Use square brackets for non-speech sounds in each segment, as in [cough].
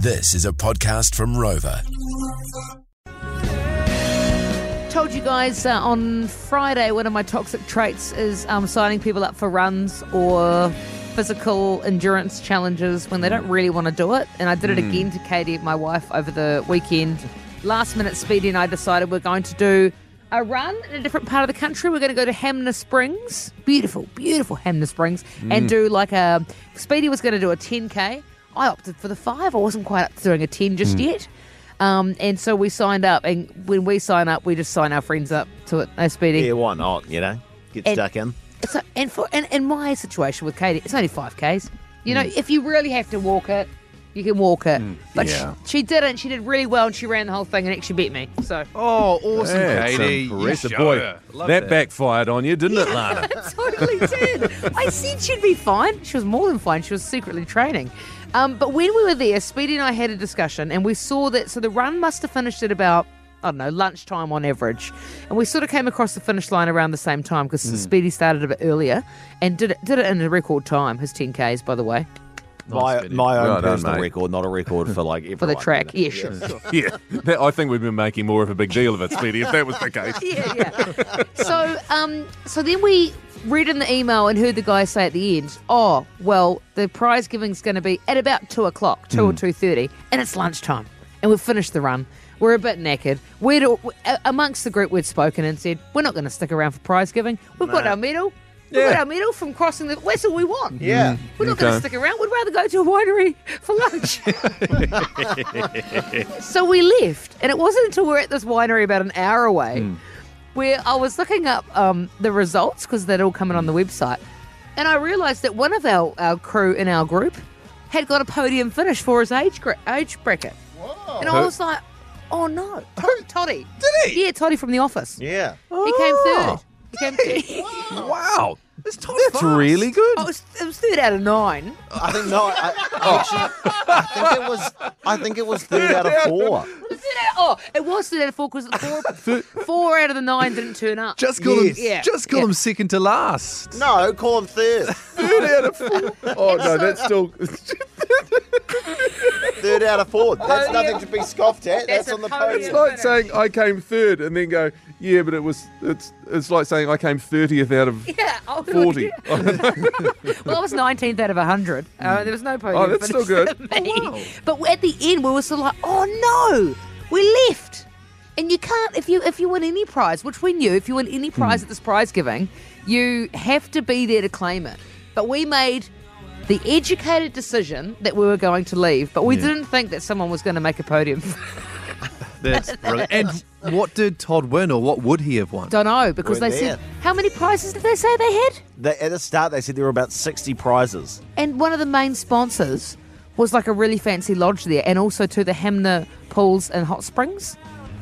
This is a podcast from Rova. Told you guys uh, on Friday one of my toxic traits is um, signing people up for runs or physical endurance challenges when they don't really want to do it. And I did it again to Katie, my wife, over the weekend. Last minute, Speedy and I decided we're going to do a run in a different part of the country. We're going to go to Hanmer Springs, beautiful, beautiful Hanmer Springs, and do like a. Speedy was going to do a 10k. I opted for the five. I wasn't quite up to doing a 10 just hmm. yet. Um, and so we signed up, and when we sign up, we just sign our friends up to it. No, Speedy. Yeah, why not? You know, get And- stuck in. So, and for and in my situation with Katie, it's only five k's. You know, hmm. if you really have to walk it, you can walk it. Hmm. but yeah. she, she didn't. She did really well, and she ran the whole thing and actually beat me. So Oh, awesome, That's Katie. You impressive. show Boy, her. Love that, backfired on you, didn't it, Lana? [laughs] totally did. I said she'd be fine. She was more than fine. She was secretly training. Um, but when we were there, Speedy and I had a discussion, and we saw that. So the run must have finished at about I don't know lunchtime on average, and we sort of came across the finish line around the same time because Speedy started a bit earlier and did it did it in a record time. His 10ks, by the way, My, my own Well personal mate. record, not a record for like everyone. [laughs] for the track. you? Yeah, sure. sure. [laughs] yeah. That- I think we've been making more of a big deal of it, Speedy, if that was the case. [laughs] yeah, yeah. So, um, so then we read in the email and heard the guy say at the end, "Oh, well, the prize giving's going to be at about two o'clock, two or hmm. two thirty, and it's lunchtime, and we've finished the run. We're a bit knackered. We'd all- amongst the group, we'd spoken and said, we're not going to stick around for prize giving. We've got our medal." We've got our medal from crossing the. That's all we want. Yeah. We're mm, not going to stick around. We'd rather go to a winery for lunch. [laughs] so we left, and it wasn't until we were at this winery about an hour away hmm. Where I was looking up um, the results because they'd all come in on the website, and I realised that one of our, our crew in our group had got a podium finish for his age gra- age bracket, and I was like, "Oh no, Tod- Toddy! Did he? Yeah, Toddy from The Office. Yeah. He came third. He came third. Wow. [laughs] That's top That's really good. Oh, it, was, it was third out of nine. I think no. I, I, actually, I think it was. I think it was third out of four. [laughs] Third out- Oh, it was the out of four because [laughs] four, four out of the nine didn't turn up. Just call Yes. him. Yeah. Just call Yeah. him second to last. No, call them third. [laughs] Third out of four. [laughs] Oh, no, that's still. Third out of four. That's nothing to be scoffed at. That's That's, on the podium. It's like saying I came third and then go, yeah, but it was. It's it's like saying I came 30th out of Yeah, I was- 40. Well, I was 19th out of 100. Uh, there was no podium. Oh, that's still finish good. for me. But at the end, we were still like, oh no, we left. And you can't if you if you win any prize, which we knew, if you win any prize hmm. at this prize giving, you have to be there to claim it. But we made the educated decision that we were going to leave, but we didn't think that someone was going to make a podium. [laughs] That's brilliant. [laughs] And what did Todd win, or what would he have won? Don't know because We're they said there. how many prizes did they say they had? They, at the start, they said there were about sixty prizes. And one of the main sponsors was like a really fancy lodge there, and also to the Hanmer pools and hot springs.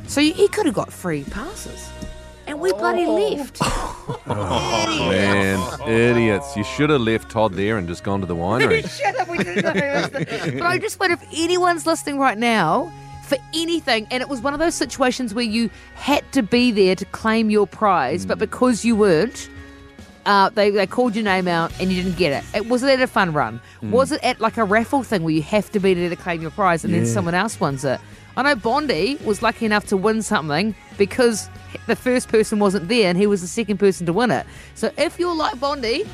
So you, he could have got free passes, and we bloody oh. left. [laughs] Oh, Man, idiots. You should have left Todd there and just gone to the [laughs] winery. Shut up, we didn't know. who was the- But I just wonder if anyone's listening right now for anything, and it was one of those situations where you had to be there to claim your prize, but hmm. because you weren't. Uh, they, they called your name out and you didn't get it. it. Was it at a fun run? Was it at like a raffle thing where you have to be there to claim your prize and then someone else wins it? I know Bondi was lucky enough to win something because the first person wasn't there and he was the second person to win it. So if you're like Bondi,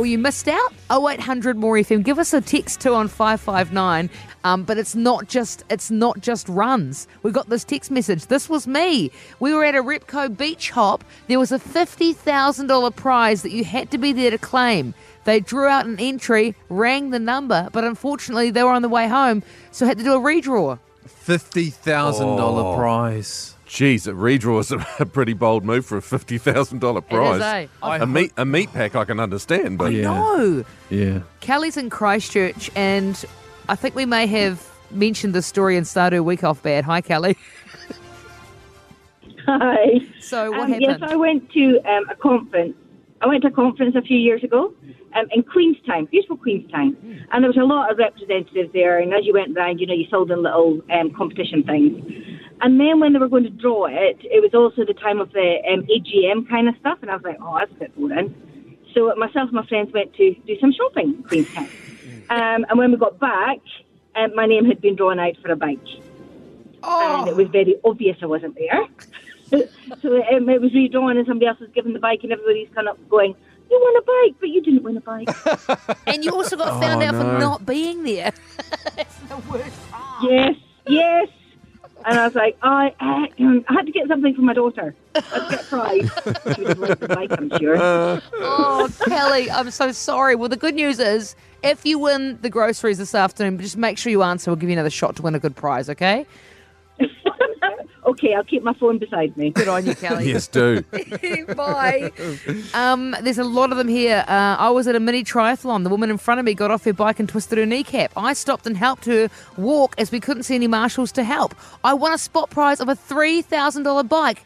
or you missed out, 0800 more FM. Give us a text too on 559. Um, but it's not just it's not just runs. We got this text message. This was me. We were at a Repco beach hop. There was a fifty thousand dollar prize that you had to be there to claim. They drew out an entry, rang the number, but unfortunately they were on the way home, so had to do a redraw. Fifty thousand dollar prize. Jeez, a redraw is a, [laughs] a pretty bold move for a fifty thousand dollar prize. eh? I a meat a meat pack I can understand, but Yeah. No. Yeah. Kelly's in Christchurch, and I think we may have mentioned the story and started a week off bad. Hi, Kelly. [laughs] Hi. So what Um, happened? yes, I went to um, a conference. I went to a conference a few years ago um, in Queenstown, beautiful Queenstown, and there was a lot of representatives there. And as you went round, you know, you saw the little um, competition things. And then when they were going to draw it, it was also the time of the um, AGM kind of stuff, and I was like, oh, that's a bit boring. So myself and my friends went to do some shopping in Queenstown. Um, and when we got back, um, my name had been drawn out for a bike. And it was very obvious I wasn't there. [laughs] so um, it was redrawn and somebody else was given the bike and everybody's kind of going, you won a bike, but you didn't win a bike. [laughs] And you also got found Oh, out for not being there. [laughs] That's the worst part. yes, yes. And I was like, I, I had to get something for my daughter. I had to get a prize. She would liked the bike, I'm sure. Oh, Kelly, I'm so sorry. Well, the good news is if you win the groceries this afternoon, just make sure you answer. We'll give you another shot to win a good prize, okay? Okay, I'll keep my phone beside me. Good on you, Kelly. Yes, do. [laughs] Bye. Um, there's a lot of them here. Uh, I was at a mini triathlon. The woman in front of me got off her bike and twisted her kneecap. I stopped and helped her walk as we couldn't see any marshals to help. I won a spot prize of a $3,000 bike,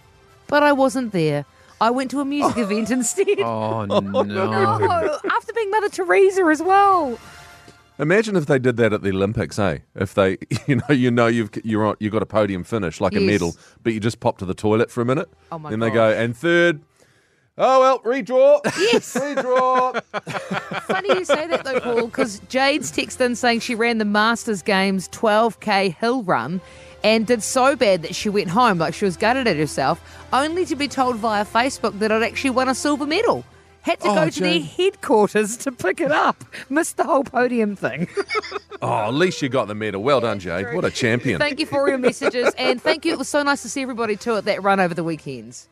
but I wasn't there. I went to a music [laughs] event instead. Oh, [laughs] no. Oh, after being Mother Teresa as well. Imagine if they did that at the Olympics, eh? If they, [laughs] you know, you know, you've you're on, you got a podium finish like a medal, but you just pop to the toilet for a minute. Oh my Then they go and third. Oh well, redraw. Yes. [laughs] redraw. [laughs] Funny you say that though, Paul, because Jade's texted in saying she ran the Masters Games 12k hill run and did so bad that she went home, like she was gutted at herself, only to be told via Facebook that I'd actually won a silver medal. Had to Oh, go to their headquarters to pick it up. Missed the whole podium thing. [laughs] Oh, at least you got the medal. Well done, Jade. What a champion. thank you for all your messages, and thank you. It was so nice to see everybody too at that run over the weekends.